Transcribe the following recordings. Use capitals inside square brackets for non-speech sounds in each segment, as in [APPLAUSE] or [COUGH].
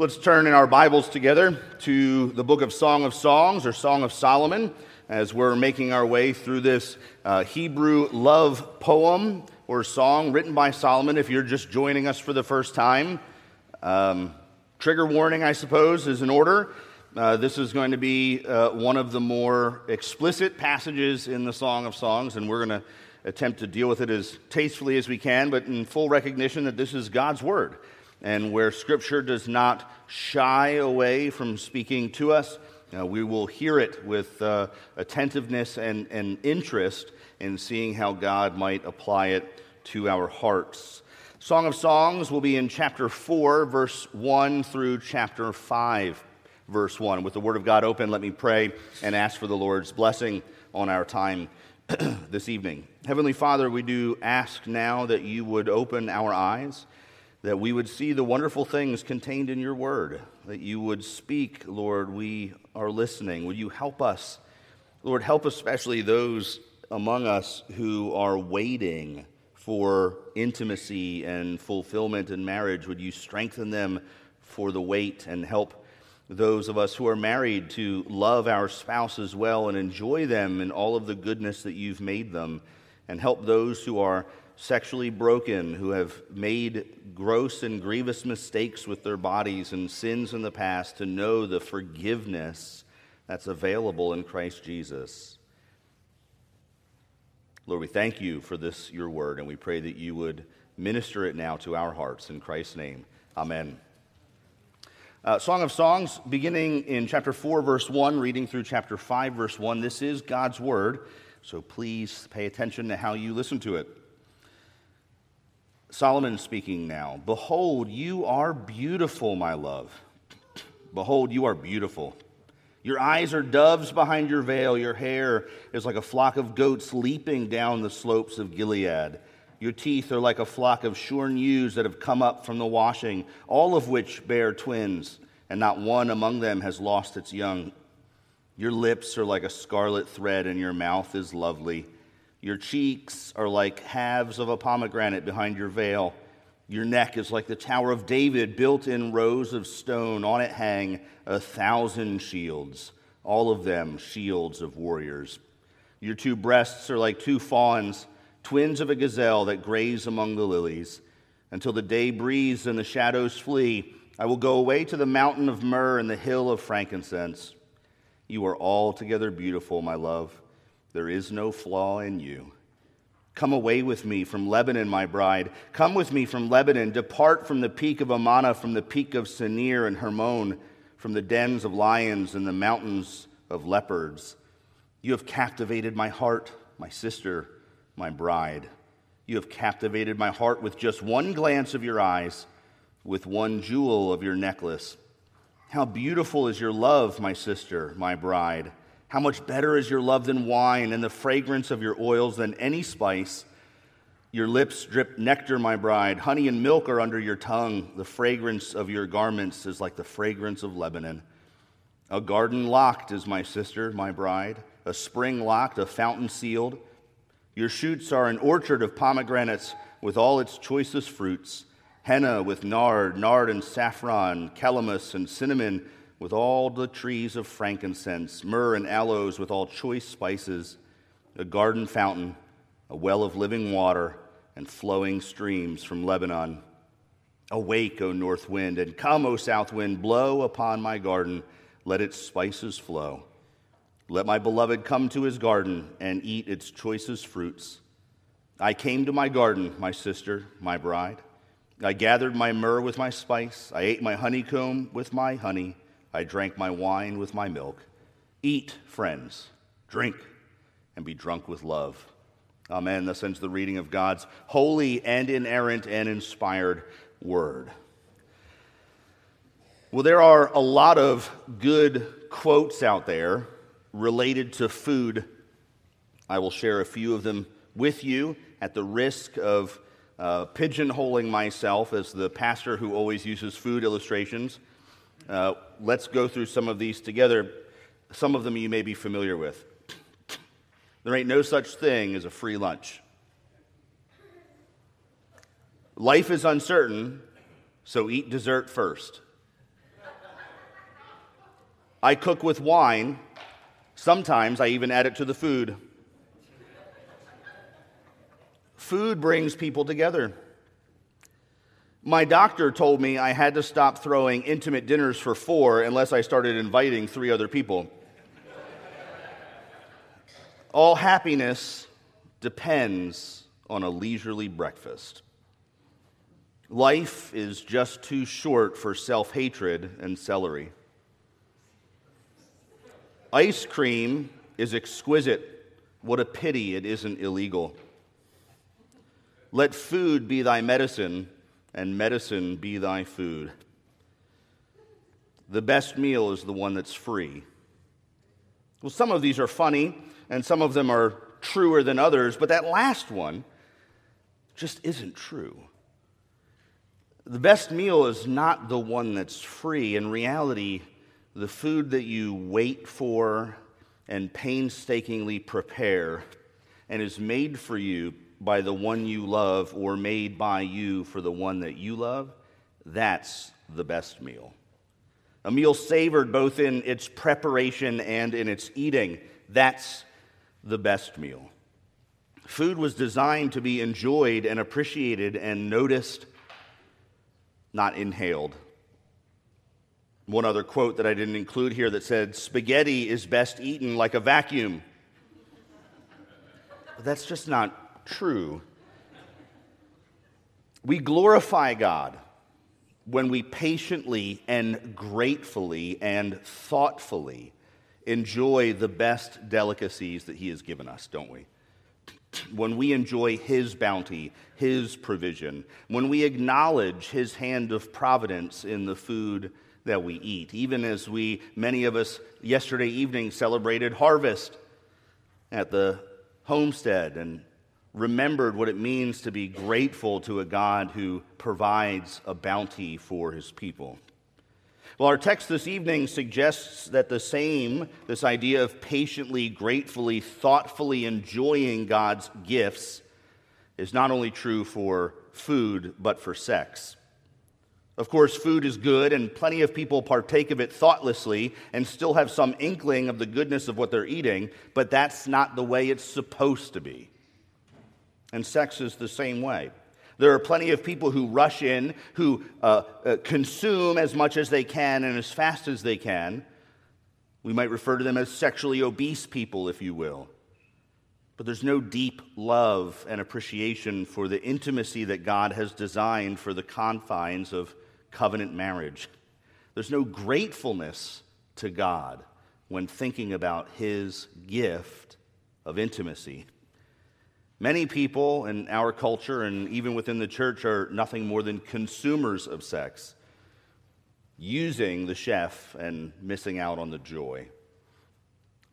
Let's turn in our Bibles together to the book of Song of Songs or Song of Solomon as we're making our way through this uh, Hebrew love poem or song written by Solomon. If you're just joining us for the first time, um, trigger warning, I suppose, is in order. Uh, this is going to be uh, one of the more explicit passages in the Song of Songs, and we're going to attempt to deal with it as tastefully as we can, but in full recognition that this is God's Word and where Scripture does not shy away from speaking to us. Uh, we will hear it with uh, attentiveness and, and interest in seeing how God might apply it to our hearts. Song of Songs will be in chapter 4, verse 1 through chapter 5, verse 1. With the Word of God open, let me pray and ask for the Lord's blessing on our time [CLEARS THROAT] this evening. Heavenly Father, we do ask now that you would open our eyes that we would see the wonderful things contained in your word, that you would speak, Lord. We are listening. Would you help us? Lord, help especially those among us who are waiting for intimacy and fulfillment in marriage. Would you strengthen them for the wait and help those of us who are married to love our spouses well and enjoy them in all of the goodness that you've made them, and help those who are sexually broken, who have made gross and grievous mistakes with their bodies and sins in the past, to know the forgiveness that's available in Christ Jesus. Lord, we thank you for this, your word, and we pray that you would minister it now to our hearts. In Christ's name, amen. Uh, Song of Songs, beginning in chapter 4, verse 1, reading through chapter 5, verse 1. This is God's word, so please pay attention to how you listen to it. Solomon speaking now Behold, you are beautiful, my love. Behold, you are beautiful. Your eyes are doves behind your veil. Your hair is like a flock of goats leaping down the slopes of Gilead. Your teeth are like a flock of shorn ewes that have come up from the washing, all of which bear twins, and not one among them has lost its young. Your lips are like a scarlet thread, and your mouth is lovely. Your cheeks are like halves of a pomegranate behind your veil. Your neck is like the Tower of David, built in rows of stone. On it hang a thousand shields, all of them shields of warriors. Your two breasts are like two fawns, twins of a gazelle that graze among the lilies. Until the day breathes and the shadows flee, I will go away to the mountain of myrrh and the hill of frankincense. You are altogether beautiful, my love. There is no flaw in you. Come away with me from Lebanon, my bride. Come with me from Lebanon. Depart from the peak of Amana, from the peak of Senir and Hermon, from the dens of lions and the mountains of leopards. You have captivated my heart, my sister, my bride. You have captivated my heart with just one glance of your eyes, with one jewel of your necklace. How beautiful is your love, my sister, my bride. How much better is your love than wine, and the fragrance of your oils than any spice? Your lips drip nectar, my bride. Honey and milk are under your tongue. The fragrance of your garments is like the fragrance of Lebanon. A garden locked is my sister, my bride. A spring locked, a fountain sealed. Your shoots are an orchard of pomegranates with all its choicest fruits henna with nard, nard and saffron, calamus and cinnamon with all the trees of frankincense, myrrh and aloes with all choice spices, a garden fountain, a well of living water, and flowing streams from Lebanon. Awake, O north wind, and come, O south wind, blow upon my garden, let its spices flow. Let my beloved come to his garden and eat its choicest fruits. I came to my garden, my sister, my bride. I gathered my myrrh with my spice. I ate my honeycomb with my honey. I drank my wine with my milk. Eat, friends, drink, and be drunk with love. Amen. Thus ends the reading of God's holy and inerrant and inspired word. Well, there are a lot of good quotes out there related to food. I will share a few of them with you at the risk of uh, pigeonholing myself as the pastor who always uses food illustrations. Uh, let's go through some of these together. Some of them you may be familiar with. [CLEARS THROAT] There ain't no such thing as a free lunch. Life is uncertain, so eat dessert first. I cook with wine. Sometimes I even add it to the food. Food brings people together. My doctor told me I had to stop throwing intimate dinners for four unless I started inviting three other people. All happiness depends on a leisurely breakfast. Life is just too short for self hatred and celery. Ice cream is exquisite. What a pity it isn't illegal. Let food be thy medicine, and medicine be thy food. The best meal is the one that's free. Well, some of these are funny, and some of them are truer than others, but that last one just isn't true. The best meal is not the one that's free. In reality, the food that you wait for and painstakingly prepare and is made for you by the one you love or made by you for the one that you love, that's the best meal. A meal savored both in its preparation and in its eating, that's the best meal. Food was designed to be enjoyed and appreciated and noticed, not inhaled. One other quote that I didn't include here that said, Spaghetti is best eaten like a vacuum. But that's just not true. We glorify God when we patiently and gratefully and thoughtfully enjoy the best delicacies that He has given us, don't we? When we enjoy His bounty, His provision, when we acknowledge His hand of providence in the food that we eat, even as we, many of us, yesterday evening celebrated harvest at the homestead and remembered what it means to be grateful to a God who provides a bounty for his people. Well, our text this evening suggests that the same, this idea of patiently, gratefully, thoughtfully enjoying God's gifts, is not only true for food, but for sex. Of course, food is good, and plenty of people partake of it thoughtlessly and still have some inkling of the goodness of what they're eating, but that's not the way it's supposed to be. And sex is the same way. There are plenty of people who rush in, who uh, uh, consume as much as they can and as fast as they can. We might refer to them as sexually obese people, if you will. But there's no deep love and appreciation for the intimacy that God has designed for the confines of covenant marriage. There's no gratefulness to God when thinking about his gift of intimacy. Many people in our culture and even within the church are nothing more than consumers of sex, using the chef and missing out on the joy.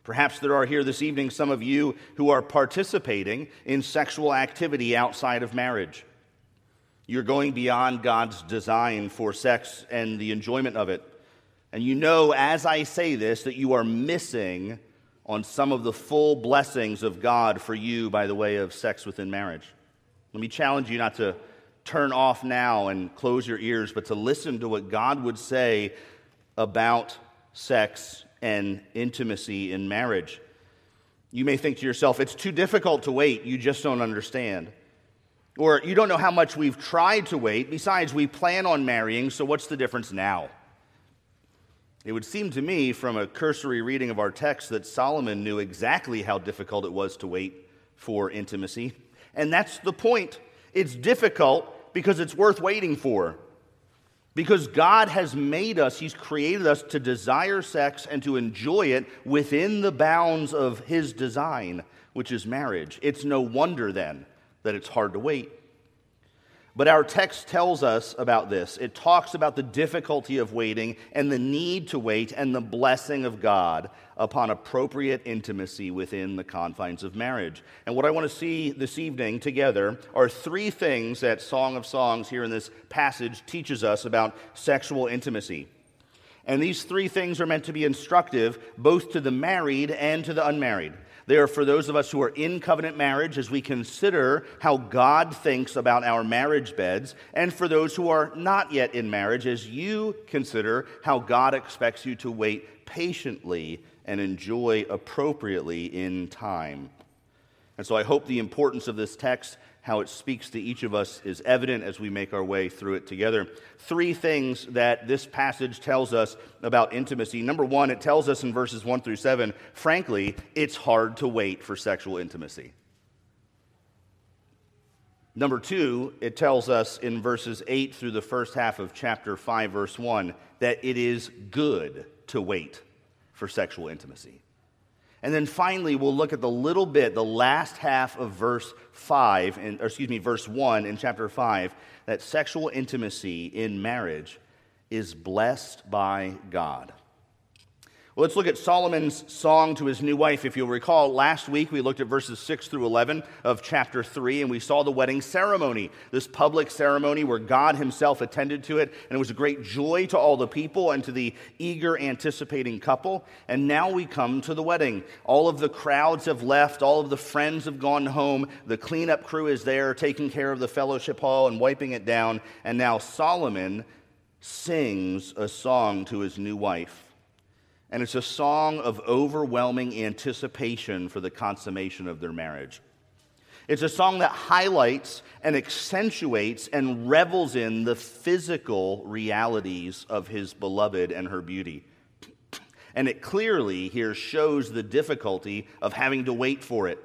Perhaps there are here this evening some of you who are participating in sexual activity outside of marriage. You're going beyond God's design for sex and the enjoyment of it. And you know, as I say this, that you are missing on some of the full blessings of God for you by the way of sex within marriage. Let me challenge you not to turn off now and close your ears, but to listen to what God would say about sex and intimacy in marriage. You may think to yourself, it's too difficult to wait, you just don't understand. Or you don't know how much we've tried to wait. Besides, we plan on marrying, so what's the difference now? It would seem to me, from a cursory reading of our text, that Solomon knew exactly how difficult it was to wait for intimacy. And that's the point. It's difficult because it's worth waiting for. Because God has made us, He's created us to desire sex and to enjoy it within the bounds of His design, which is marriage. It's no wonder then that it's hard to wait. But our text tells us about this. It talks about the difficulty of waiting and the need to wait and the blessing of God upon appropriate intimacy within the confines of marriage. And what I want to see this evening together are three things that Song of Songs here in this passage teaches us about sexual intimacy. And these three things are meant to be instructive both to the married and to the unmarried. They are for those of us who are in covenant marriage as we consider how God thinks about our marriage beds, and for those who are not yet in marriage as you consider how God expects you to wait patiently and enjoy appropriately in time. And so I hope the importance of this text how it speaks to each of us is evident as we make our way through it together. Three things that this passage tells us about intimacy. Number one, it tells us in verses one through seven, frankly, it's hard to wait for sexual intimacy. Number two, it tells us in verses 8 through the first half of chapter 5, verse 1, that it is good to wait for sexual intimacy. And then finally, we'll look at the little bit, the last half of verse 5, in, or excuse me, verse 1 in chapter 5, that sexual intimacy in marriage is blessed by God. Let's look at Solomon's song to his new wife. If you'll recall, last week we looked at verses 6 through 11 of chapter 3, and we saw the wedding ceremony, this public ceremony where God himself attended to it, and it was a great joy to all the people and to the eager, anticipating couple. And now we come to the wedding. All of the crowds have left, all of the friends have gone home, the cleanup crew is there taking care of the fellowship hall and wiping it down, and now Solomon sings a song to his new wife. And it's a song of overwhelming anticipation for the consummation of their marriage. It's a song that highlights and accentuates and revels in the physical realities of his beloved and her beauty. And it clearly here shows the difficulty of having to wait for it.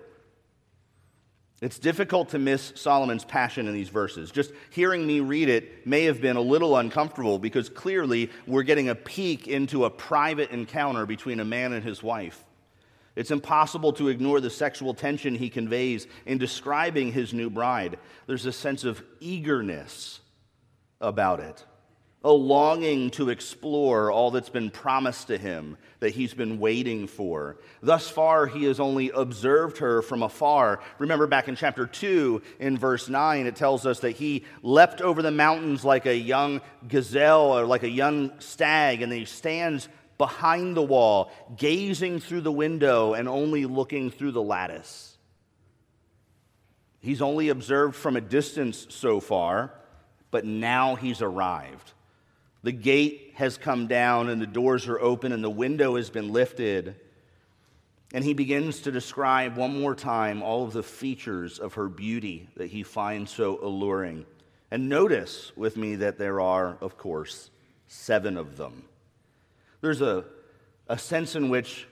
It's difficult to miss Solomon's passion in these verses. Just hearing me read it may have been a little uncomfortable because clearly we're getting a peek into a private encounter between a man and his wife. It's impossible to ignore the sexual tension he conveys in describing his new bride. There's a sense of eagerness about it a longing to explore all that's been promised to him that he's been waiting for. Thus far, he has only observed her from afar. Remember back in chapter 2, in verse 9, it tells us that he leapt over the mountains like a young gazelle or like a young stag, and he stands behind the wall, gazing through the window and only looking through the lattice. He's only observed from a distance so far, but now he's arrived. The gate has come down and the doors are open and the window has been lifted. And he begins to describe one more time all of the features of her beauty that he finds so alluring. And notice with me that there are, of course, seven of them. There's a, a sense in which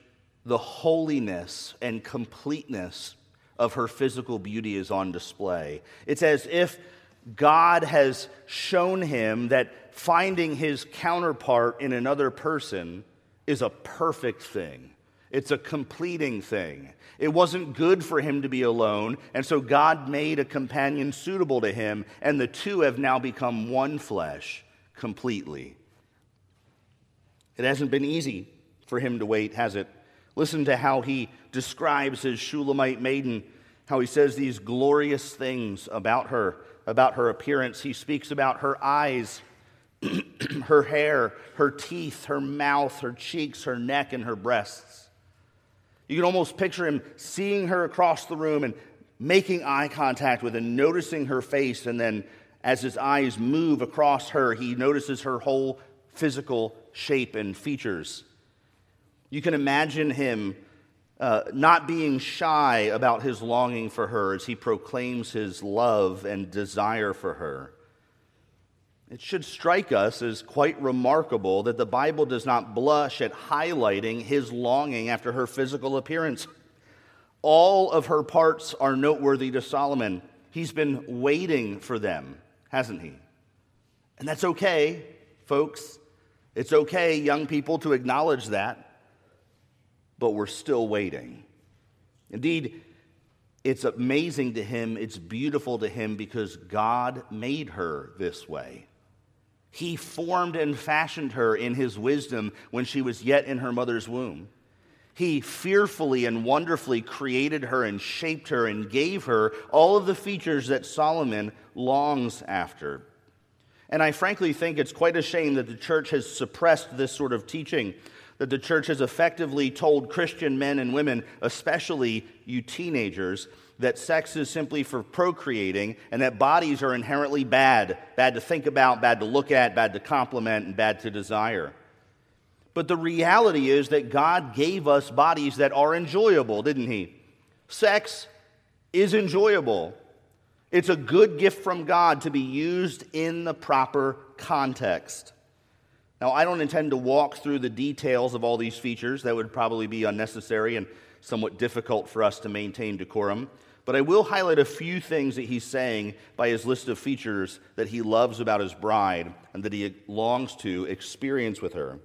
the holiness and completeness of her physical beauty is on display. It's as if God has shown him that finding his counterpart in another person is a perfect thing. It's a completing thing. It wasn't good for him to be alone, and so God made a companion suitable to him, and the two have now become one flesh completely. It hasn't been easy for him to wait, has it? Listen to how he describes his Shulamite maiden, how he says these glorious things about her, about her appearance. He speaks about her eyes [CLEARS THROAT] her hair, her teeth, her mouth, her cheeks, her neck, and her breasts. You can almost picture him seeing her across the room and making eye contact with and noticing her face. And then, as his eyes move across her, he notices her whole physical shape and features. You can imagine him uh, not being shy about his longing for her as he proclaims his love and desire for her. It should strike us as quite remarkable that the Bible does not blush at highlighting his longing after her physical appearance. All of her parts are noteworthy to Solomon. He's been waiting for them, hasn't he? And that's okay, folks. It's okay, young people, to acknowledge that. But we're still waiting. Indeed, it's amazing to him, it's beautiful to him because God made her this way. He formed and fashioned her in his wisdom when she was yet in her mother's womb. He fearfully and wonderfully created her and shaped her and gave her all of the features that Solomon longs after. And I frankly think it's quite a shame that the church has suppressed this sort of teaching, that the church has effectively told Christian men and women, especially you teenagers, that sex is simply for procreating and that bodies are inherently bad bad to think about, bad to look at, bad to compliment, and bad to desire. But the reality is that God gave us bodies that are enjoyable, didn't He? Sex is enjoyable. It's a good gift from God to be used in the proper context. Now, I don't intend to walk through the details of all these features. That would probably be unnecessary and somewhat difficult for us to maintain decorum. But I will highlight a few things that he's saying by his list of features that he loves about his bride and that he longs to experience with her.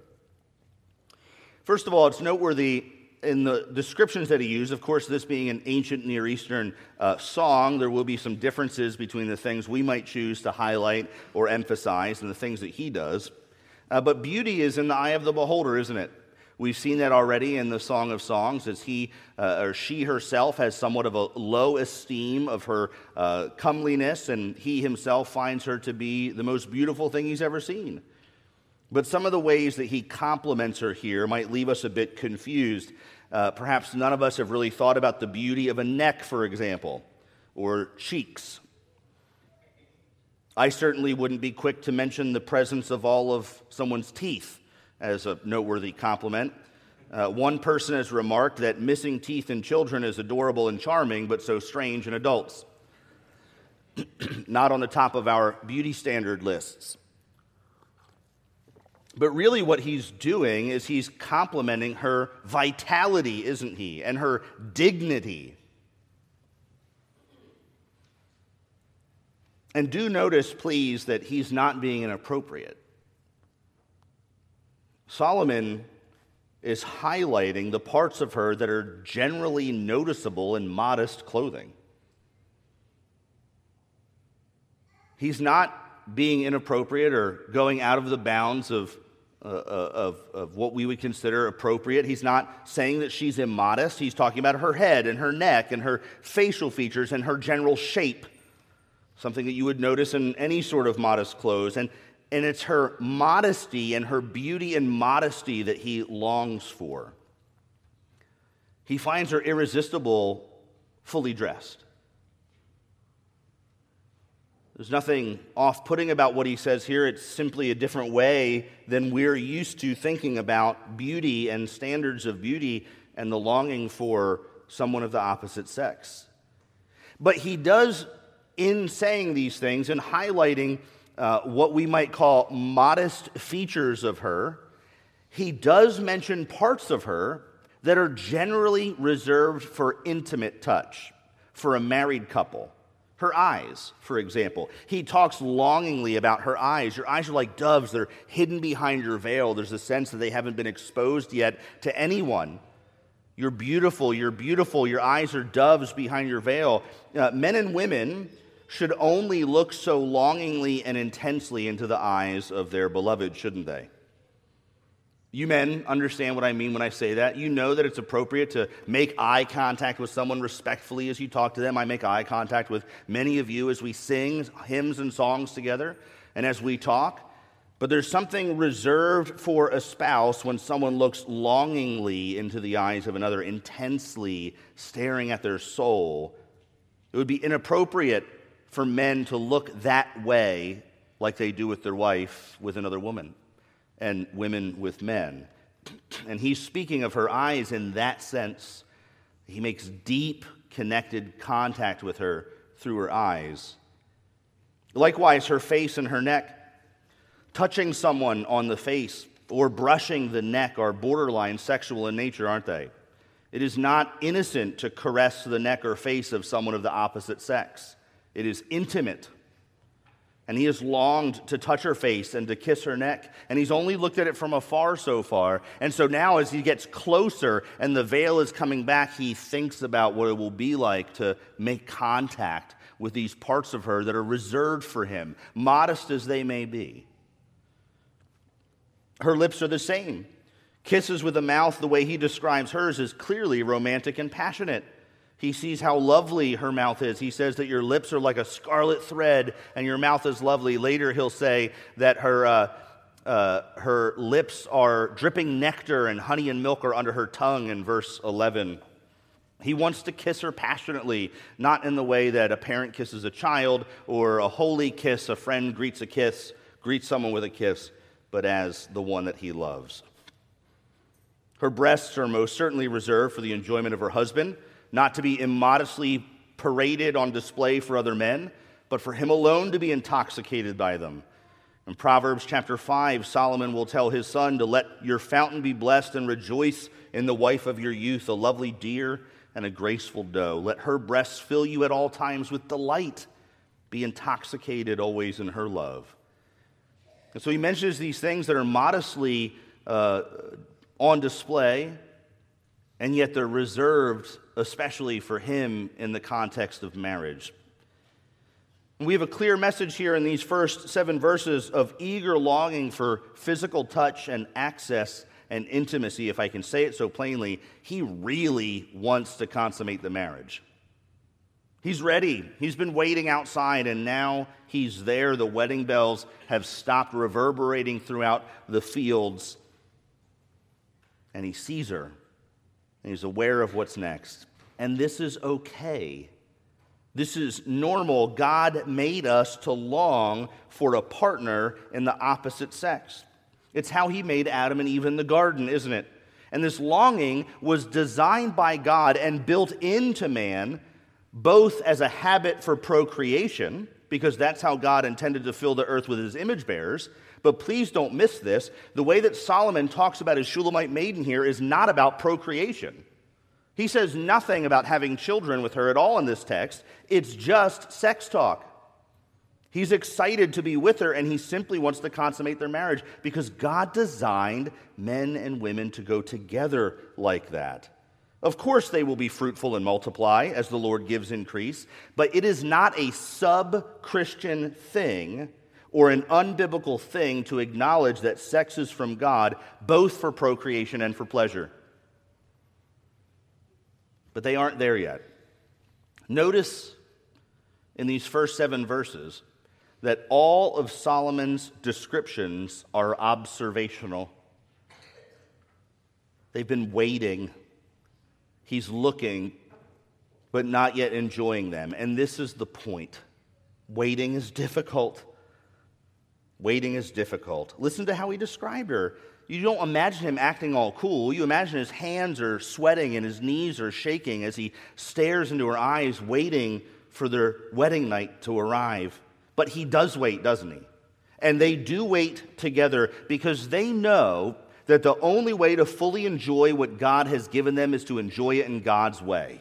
First of all, it's noteworthy in the descriptions that he used, of course, this being an ancient Near Eastern uh, song, there will be some differences between the things we might choose to highlight or emphasize and the things that he does. Uh, but beauty is in the eye of the beholder, isn't it? We've seen that already in the Song of Songs, as he uh, or she herself has somewhat of a low esteem of her uh, comeliness, and he himself finds her to be the most beautiful thing he's ever seen. But some of the ways that he compliments her here might leave us a bit confused. Uh, perhaps none of us have really thought about the beauty of a neck, for example, or cheeks. I certainly wouldn't be quick to mention the presence of all of someone's teeth as a noteworthy compliment. Uh, one person has remarked that missing teeth in children is adorable and charming, but so strange in adults. [CLEARS THROAT] Not on the top of our beauty standard lists. But really, what he's doing is he's complimenting her vitality, isn't he? And her dignity. And do notice, please, that he's not being inappropriate. Solomon is highlighting the parts of her that are generally noticeable in modest clothing. He's not being inappropriate or going out of the bounds of, uh, uh of, of what we would consider appropriate. He's not saying that she's immodest. He's talking about her head and her neck and her facial features and her general shape, something that you would notice in any sort of modest clothes. And and it's her modesty and her beauty and modesty that he longs for. He finds her irresistible, fully dressed. There's nothing off putting about what he says here. It's simply a different way than we're used to thinking about beauty and standards of beauty and the longing for someone of the opposite sex. But he does, in saying these things and highlighting uh, what we might call modest features of her, he does mention parts of her that are generally reserved for intimate touch, for a married couple. Her eyes, for example. He talks longingly about her eyes. Your eyes are like doves, they're hidden behind your veil. There's a sense that they haven't been exposed yet to anyone. You're beautiful, you're beautiful, your eyes are doves behind your veil. Uh, men and women should only look so longingly and intensely into the eyes of their beloved, shouldn't they? You men understand what I mean when I say that. You know that it's appropriate to make eye contact with someone respectfully as you talk to them. I make eye contact with many of you as we sing hymns and songs together and as we talk. But there's something reserved for a spouse when someone looks longingly into the eyes of another, intensely staring at their soul. It would be inappropriate for men to look that way like they do with their wife with another woman and women with men. And he's speaking of her eyes in that sense. He makes deep, connected contact with her through her eyes. Likewise, her face and her neck. Touching someone on the face or brushing the neck are borderline sexual in nature, aren't they? It is not innocent to caress the neck or face of someone of the opposite sex. It is intimate. And he has longed to touch her face and to kiss her neck. And he's only looked at it from afar so far. And so now, as he gets closer and the veil is coming back, he thinks about what it will be like to make contact with these parts of her that are reserved for him, modest as they may be. Her lips are the same. Kisses with a mouth, the way he describes hers, is clearly romantic and passionate. He sees how lovely her mouth is. He says that your lips are like a scarlet thread and your mouth is lovely. Later, he'll say that her, uh, uh, her lips are dripping nectar and honey and milk are under her tongue in verse 11. He wants to kiss her passionately, not in the way that a parent kisses a child or a holy kiss, a friend greets a kiss, greets someone with a kiss, but as the one that he loves. Her breasts are most certainly reserved for the enjoyment of her husband not to be immodestly paraded on display for other men, but for him alone to be intoxicated by them. In Proverbs chapter 5, Solomon will tell his son to let your fountain be blessed and rejoice in the wife of your youth, a lovely deer and a graceful doe. Let her breasts fill you at all times with delight. Be intoxicated always in her love. And so he mentions these things that are modestly uh, on display, and yet they're reserved especially for him in the context of marriage. We have a clear message here in these first seven verses of eager longing for physical touch and access and intimacy, if I can say it so plainly. He really wants to consummate the marriage. He's ready. He's been waiting outside, and now he's there. The wedding bells have stopped reverberating throughout the fields, and he sees her, he's aware of what's next and this is okay. This is normal. God made us to long for a partner in the opposite sex. It's how He made Adam and Eve in the garden, isn't it? And this longing was designed by God and built into man both as a habit for procreation, because that's how God intended to fill the earth with His image bearers. But please don't miss this. The way that Solomon talks about his Shulamite maiden here is not about procreation. He says nothing about having children with her at all in this text. It's just sex talk. He's excited to be with her and he simply wants to consummate their marriage because God designed men and women to go together like that. Of course, they will be fruitful and multiply as the Lord gives increase, but it is not a sub Christian thing or an unbiblical thing to acknowledge that sex is from God, both for procreation and for pleasure but they aren't there yet. Notice in these first seven verses that all of Solomon's descriptions are observational. They've been waiting. He's looking, but not yet enjoying them. And this is the point. Waiting is difficult. Waiting is difficult. Listen to how he described her. You don't imagine him acting all cool. You imagine his hands are sweating and his knees are shaking as he stares into her eyes, waiting for their wedding night to arrive. But he does wait, doesn't he? And they do wait together because they know that the only way to fully enjoy what God has given them is to enjoy it in God's way.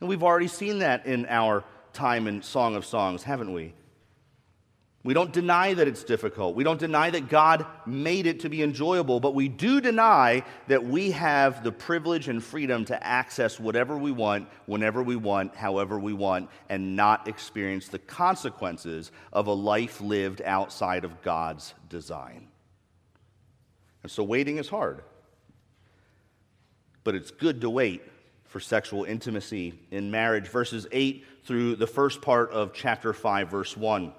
And we've already seen that in our time in Song of Songs, haven't we? We don't deny that it's difficult. We don't deny that God made it to be enjoyable, but we do deny that we have the privilege and freedom to access whatever we want, whenever we want, however we want, and not experience the consequences of a life lived outside of God's design. And so waiting is hard, but it's good to wait for sexual intimacy in marriage. Verses 8 through the first part of chapter 5, verse 1.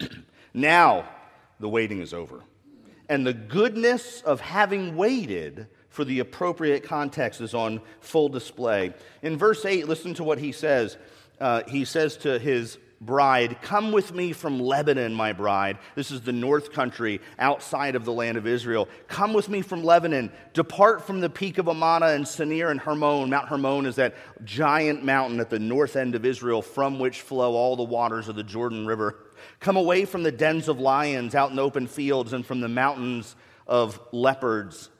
[CLEARS THROAT] now the waiting is over. And the goodness of having waited for the appropriate context is on full display. In verse 8, listen to what he says. Uh, he says to his bride, Come with me from Lebanon, my bride. This is the north country outside of the land of Israel. Come with me from Lebanon. Depart from the peak of Amana and Senir and Hermon. Mount Hermon is that giant mountain at the north end of Israel from which flow all the waters of the Jordan River. Come away from the dens of lions out in open fields and from the mountains of leopards.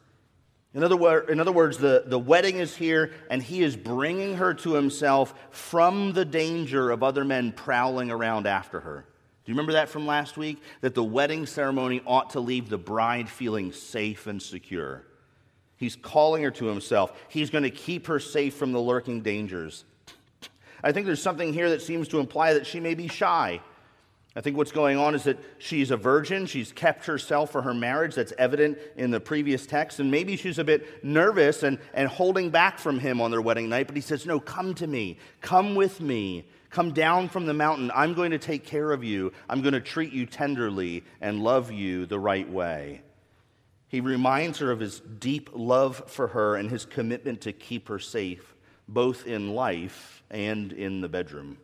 In other, in other words, the, the wedding is here, and he is bringing her to himself from the danger of other men prowling around after her. Do you remember that from last week? That the wedding ceremony ought to leave the bride feeling safe and secure. He's calling her to himself. He's going to keep her safe from the lurking dangers. I think there's something here that seems to imply that she may be shy. I think what's going on is that she's a virgin. She's kept herself for her marriage. That's evident in the previous text. And maybe she's a bit nervous and, and holding back from him on their wedding night. But he says, No, come to me. Come with me. Come down from the mountain. I'm going to take care of you. I'm going to treat you tenderly and love you the right way. He reminds her of his deep love for her and his commitment to keep her safe, both in life and in the bedroom.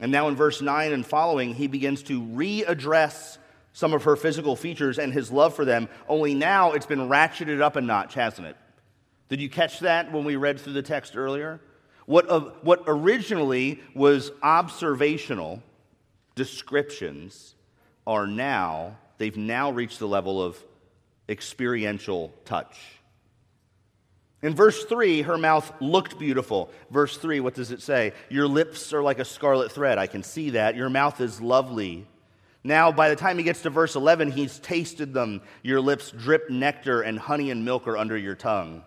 And now in verse 9 and following, he begins to readdress some of her physical features and his love for them, only now it's been ratcheted up a notch, hasn't it? Did you catch that when we read through the text earlier? What, uh, what originally was observational descriptions are now, they've now reached the level of experiential touch. In verse 3, her mouth looked beautiful. Verse 3, what does it say? Your lips are like a scarlet thread. I can see that. Your mouth is lovely. Now, by the time he gets to verse 11, he's tasted them. Your lips drip nectar, and honey and milk are under your tongue.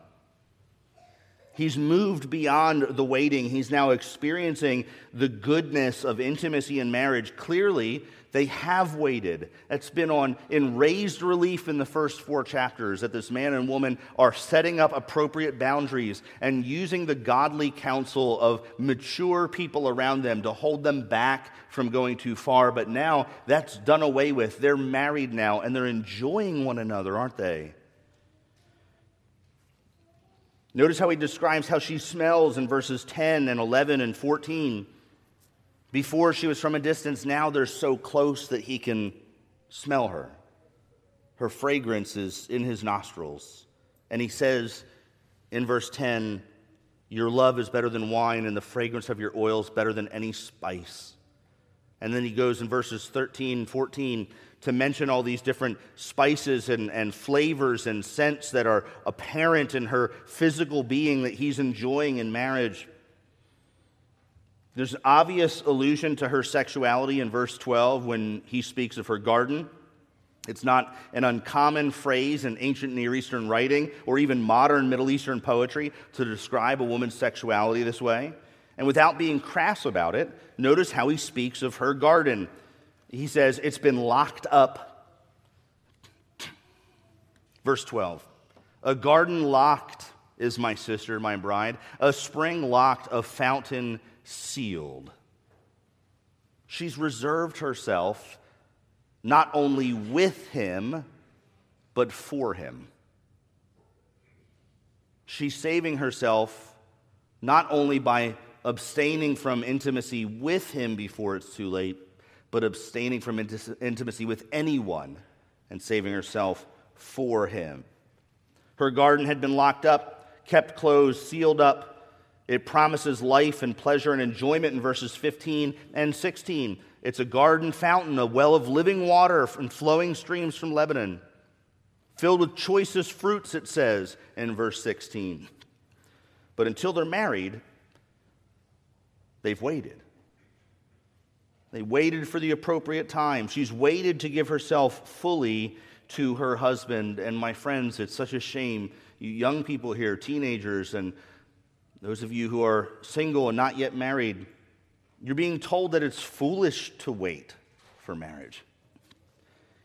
He's moved beyond the waiting. He's now experiencing the goodness of intimacy and marriage. Clearly, they have waited. That's been on in raised relief in the first four chapters that this man and woman are setting up appropriate boundaries and using the godly counsel of mature people around them to hold them back from going too far. But now that's done away with. They're married now and they're enjoying one another, aren't they? Notice how he describes how she smells in verses 10 and 11 and 14. Before she was from a distance, now they're so close that he can smell her. Her fragrance is in his nostrils. And he says in verse 10, Your love is better than wine, and the fragrance of your oils better than any spice. And then he goes in verses 13 14 to mention all these different spices and, and flavors and scents that are apparent in her physical being that he's enjoying in marriage. There's an obvious allusion to her sexuality in verse 12 when he speaks of her garden. It's not an uncommon phrase in ancient Near Eastern writing or even modern Middle Eastern poetry to describe a woman's sexuality this way. And without being crass about it, notice how he speaks of her garden he says, It's been locked up. Verse 12 A garden locked is my sister, my bride, a spring locked, a fountain sealed. She's reserved herself not only with him, but for him. She's saving herself not only by abstaining from intimacy with him before it's too late, but abstaining from intimacy with anyone and saving herself for him. Her garden had been locked up, kept closed, sealed up. It promises life and pleasure and enjoyment in verses 15 and 16. It's a garden fountain, a well of living water and flowing streams from Lebanon, filled with choicest fruits, it says in verse 16. But until they're married, they've waited. They waited for the appropriate time. She's waited to give herself fully to her husband. And my friends, it's such a shame. You young people here, teenagers, and those of you who are single and not yet married, you're being told that it's foolish to wait for marriage.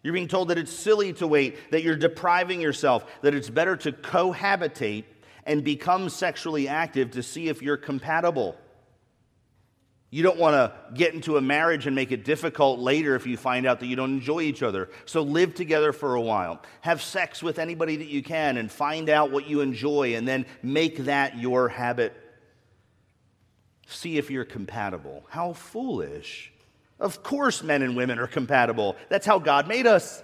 You're being told that it's silly to wait, that you're depriving yourself, that it's better to cohabitate and become sexually active to see if you're compatible. You don't want to get into a marriage and make it difficult later if you find out that you don't enjoy each other. So live together for a while. Have sex with anybody that you can and find out what you enjoy and then make that your habit. See if you're compatible. How foolish. Of course, men and women are compatible. That's how God made us.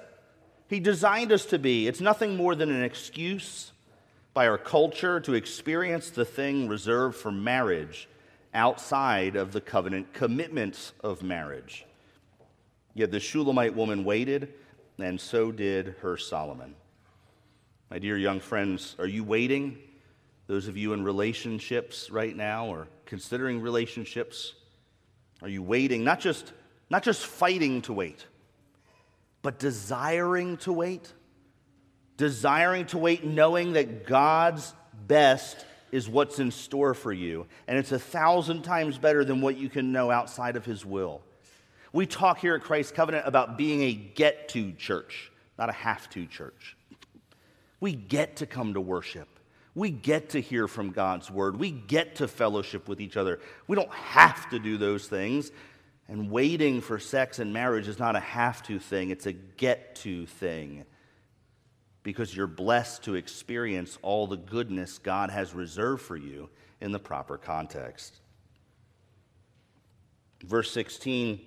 He designed us to be. It's nothing more than an excuse by our culture to experience the thing reserved for marriage outside of the covenant commitments of marriage. Yet the Shulamite woman waited, and so did her Solomon. My dear young friends, are you waiting? Those of you in relationships right now or considering relationships, are you waiting? Not just, not just fighting to wait, but desiring to wait? Desiring to wait, knowing that God's best is what's in store for you. And it's a thousand times better than what you can know outside of His will. We talk here at Christ Covenant about being a get to church, not a have to church. We get to come to worship. We get to hear from God's word. We get to fellowship with each other. We don't have to do those things. And waiting for sex and marriage is not a have to thing, it's a get to thing. Because you're blessed to experience all the goodness God has reserved for you in the proper context. Verse 16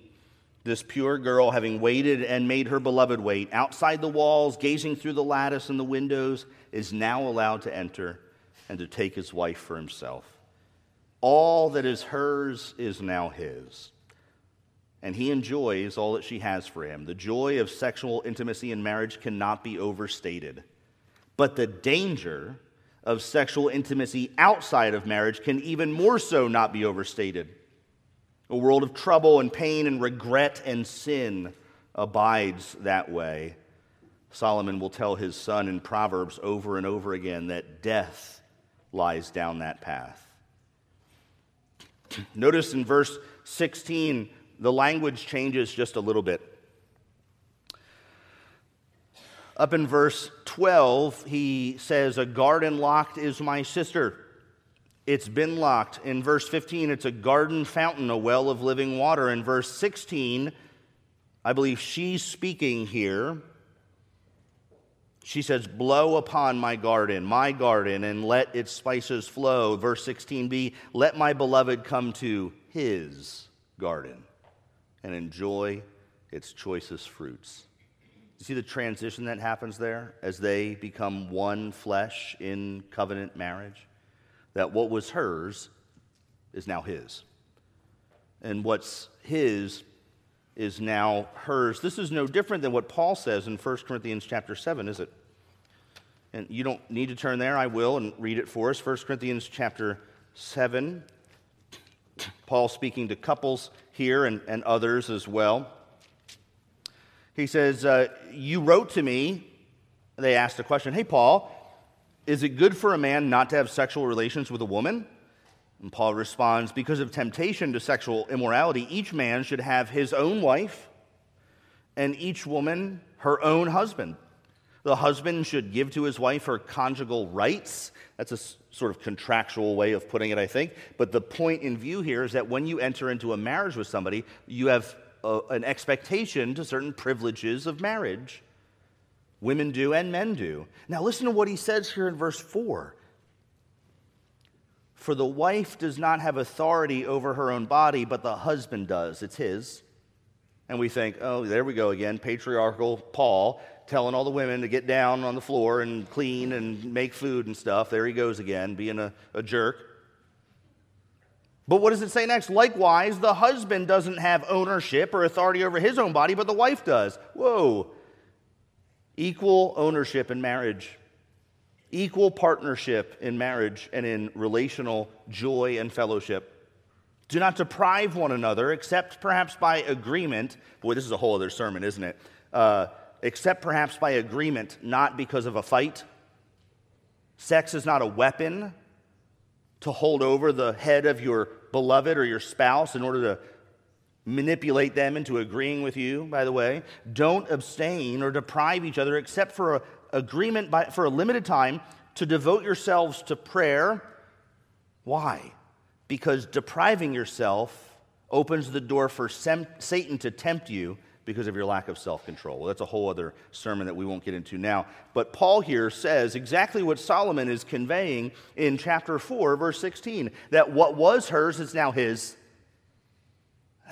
this pure girl, having waited and made her beloved wait outside the walls, gazing through the lattice and the windows, is now allowed to enter and to take his wife for himself. All that is hers is now his. And he enjoys all that she has for him. The joy of sexual intimacy in marriage cannot be overstated. But the danger of sexual intimacy outside of marriage can even more so not be overstated. A world of trouble and pain and regret and sin abides that way. Solomon will tell his son in Proverbs over and over again that death lies down that path. [CLEARS THROAT] Notice in verse 16, the language changes just a little bit. Up in verse 12, he says, A garden locked is my sister. It's been locked. In verse 15, it's a garden fountain, a well of living water. In verse 16, I believe she's speaking here. She says, Blow upon my garden, my garden, and let its spices flow. Verse 16b, Let my beloved come to his garden and enjoy its choicest fruits. You see the transition that happens there as they become one flesh in covenant marriage? that what was hers is now his. And what's his is now hers. This is no different than what Paul says in 1 Corinthians chapter 7, is it? And you don't need to turn there, I will, and read it for us. 1 Corinthians chapter 7. Paul speaking to couples here and, and others as well. He says, uh, You wrote to me. They asked a question Hey, Paul, is it good for a man not to have sexual relations with a woman? And Paul responds Because of temptation to sexual immorality, each man should have his own wife, and each woman her own husband. The husband should give to his wife her conjugal rights. That's a sort of contractual way of putting it, I think. But the point in view here is that when you enter into a marriage with somebody, you have a, an expectation to certain privileges of marriage. Women do and men do. Now, listen to what he says here in verse 4. For the wife does not have authority over her own body, but the husband does. It's his. And we think, oh, there we go again, patriarchal Paul telling all the women to get down on the floor and clean and make food and stuff. There he goes again, being a, a jerk. But what does it say next? Likewise, the husband doesn't have ownership or authority over his own body, but the wife does. Whoa. Equal ownership in marriage, equal partnership in marriage and in relational joy and fellowship. Do not deprive one another, except perhaps by agreement. Boy, this is a whole other sermon, isn't it? Uh, except perhaps by agreement, not because of a fight. Sex is not a weapon to hold over the head of your beloved or your spouse in order to manipulate them into agreeing with you, by the way. Don't abstain or deprive each other except for a agreement by, for a limited time to devote yourselves to prayer. Why? Because depriving yourself opens the door for Satan to tempt you because of your lack of self control. Well, that's a whole other sermon that we won't get into now. But Paul here says exactly what Solomon is conveying in chapter 4, verse 16 that what was hers is now his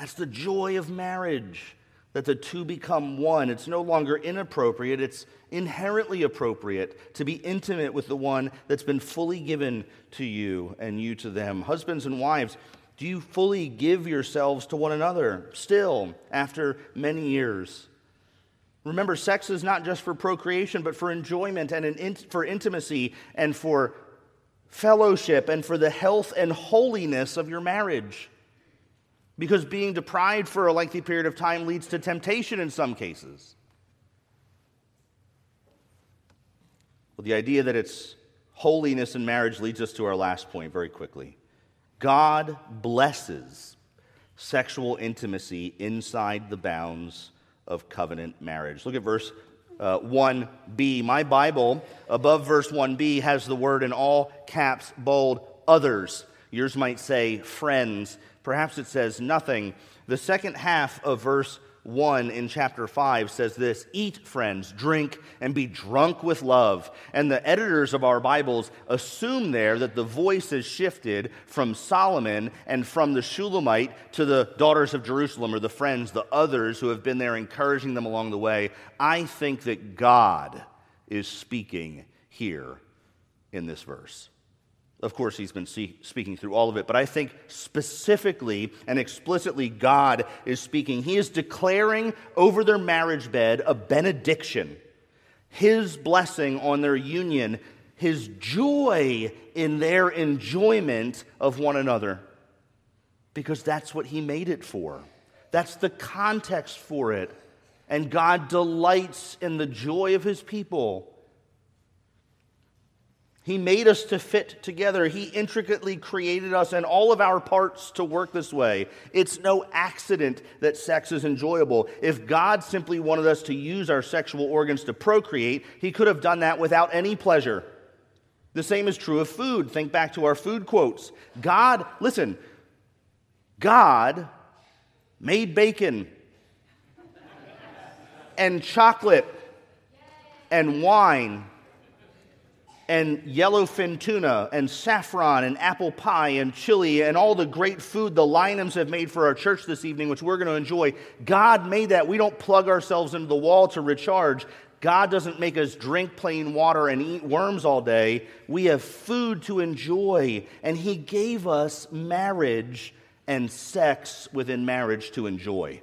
that's the joy of marriage, that the two become one. It's no longer inappropriate, it's inherently appropriate to be intimate with the one that's been fully given to you and you to them. Husbands and wives, do you fully give yourselves to one another still after many years? Remember, sex is not just for procreation, but for enjoyment and in, for intimacy and for fellowship and for the health and holiness of your marriage because being deprived for a lengthy period of time leads to temptation in some cases. Well, the idea that it's holiness in marriage leads us to our last point very quickly. God blesses sexual intimacy inside the bounds of covenant marriage. Look at verse uh, 1b. My Bible, above verse 1b, has the word in all caps, bold, others. Yours might say friends. Perhaps it says nothing. The second half of verse 1 in chapter 5 says this Eat, friends, drink, and be drunk with love. And the editors of our Bibles assume there that the voice has shifted from Solomon and from the Shulamite to the daughters of Jerusalem, or the friends, the others who have been there encouraging them along the way. I think that God is speaking here in this verse. Of course, he's been see, speaking through all of it, but I think specifically and explicitly God is speaking. He is declaring over their marriage bed a benediction, his blessing on their union, his joy in their enjoyment of one another, because that's what he made it for. That's the context for it. And God delights in the joy of his people. He made us to fit together. He intricately created us and all of our parts to work this way. It's no accident that sex is enjoyable. If God simply wanted us to use our sexual organs to procreate, He could have done that without any pleasure. The same is true of food. Think back to our food quotes. God, listen, God made bacon and chocolate and wine and yellowfin tuna and saffron and apple pie and chili and all the great food the Lynhams have made for our church this evening, which we're going to enjoy. God made that. We don't plug ourselves into the wall to recharge. God doesn't make us drink plain water and eat worms all day. We have food to enjoy, and He gave us marriage and sex within marriage to enjoy.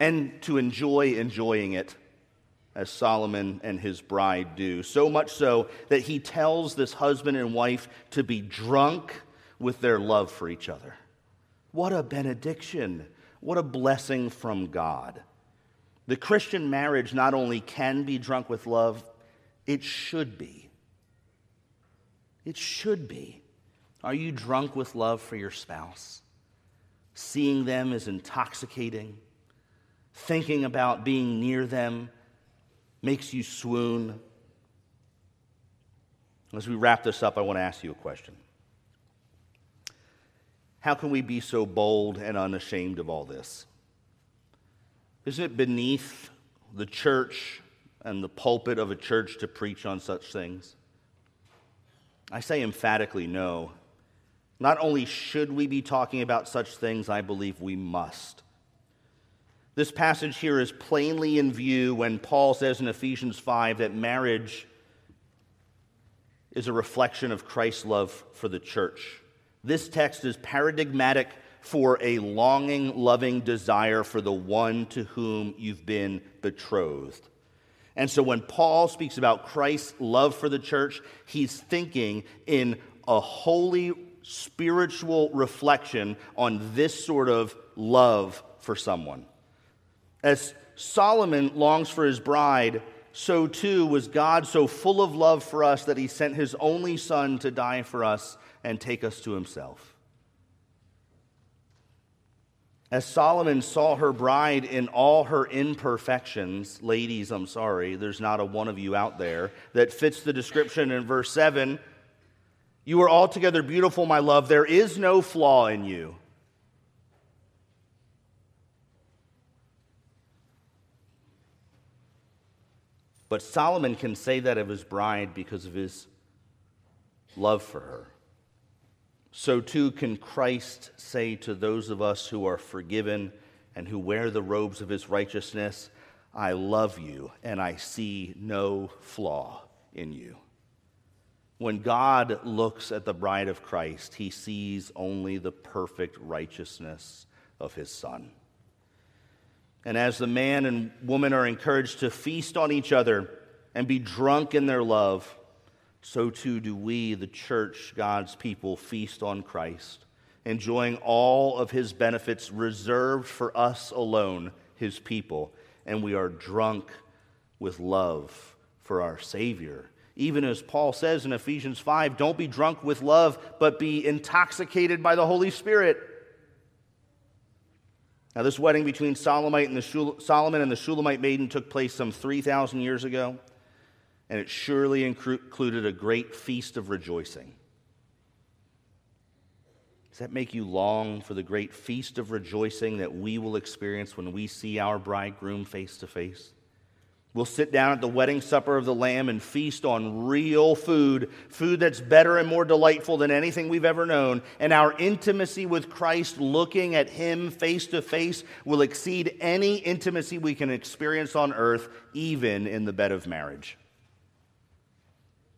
And to enjoy enjoying it as Solomon and his bride do. So much so that he tells this husband and wife to be drunk with their love for each other. What a benediction! What a blessing from God. The Christian marriage not only can be drunk with love, it should be. It should be. Are you drunk with love for your spouse? Seeing them is intoxicating, thinking about being near them makes you swoon. As we wrap this up, I want to ask you a question. How can we be so bold and unashamed of all this? Isn't it beneath the church and the pulpit of a church to preach on such things? I say emphatically no. Not only should we be talking about such things, I believe we must. This passage here is plainly in view when Paul says in Ephesians 5 that marriage is a reflection of Christ's love for the church. This text is paradigmatic for a longing, loving desire for the one to whom you've been betrothed. And so when Paul speaks about Christ's love for the church, he's thinking in a holy spiritual reflection on this sort of love for someone. As Solomon longs for his bride, so too was God so full of love for us that he sent his only son to die for us and take us to himself. As Solomon saw her bride in all her imperfections, ladies, I'm sorry, there's not a one of you out there that fits the description in verse 7. You are altogether beautiful, my love. There is no flaw in you. But Solomon can say that of his bride because of his love for her. So too can Christ say to those of us who are forgiven and who wear the robes of his righteousness, I love you and I see no flaw in you. When God looks at the bride of Christ, he sees only the perfect righteousness of his Son. And as the man and woman are encouraged to feast on each other and be drunk in their love, so too do we, the church, God's people, feast on Christ, enjoying all of his benefits reserved for us alone, his people. And we are drunk with love for our Savior. Even as Paul says in Ephesians 5, don't be drunk with love, but be intoxicated by the Holy Spirit. Now, this wedding between Solomon and the, Shul- Solomon and the Shulamite maiden took place some 3,000 years ago, and it surely included a great feast of rejoicing. Does that make you long for the great feast of rejoicing that we will experience when we see our bridegroom face to face? We'll sit down at the wedding supper of the Lamb and feast on real food, food that's better and more delightful than anything we've ever known. And our intimacy with Christ, looking at Him face to face, will exceed any intimacy we can experience on earth, even in the bed of marriage.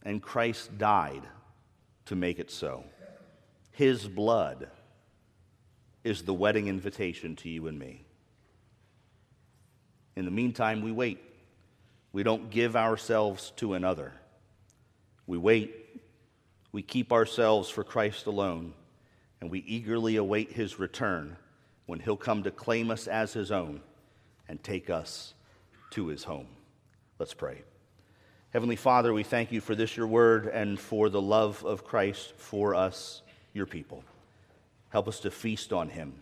And Christ died to make it so. His blood is the wedding invitation to you and me. In the meantime, we wait. We don't give ourselves to another. We wait. We keep ourselves for Christ alone, and we eagerly await his return when he'll come to claim us as his own and take us to his home. Let's pray. Heavenly Father, we thank you for this, your word, and for the love of Christ for us, your people. Help us to feast on him,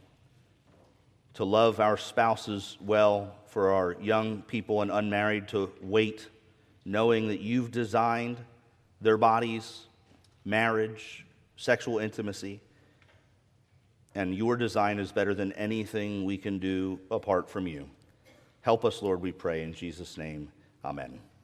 to love our spouses well, for our young people and unmarried to wait, knowing that you've designed their bodies, marriage, sexual intimacy, and your design is better than anything we can do apart from you. Help us, Lord, we pray in Jesus' name. Amen.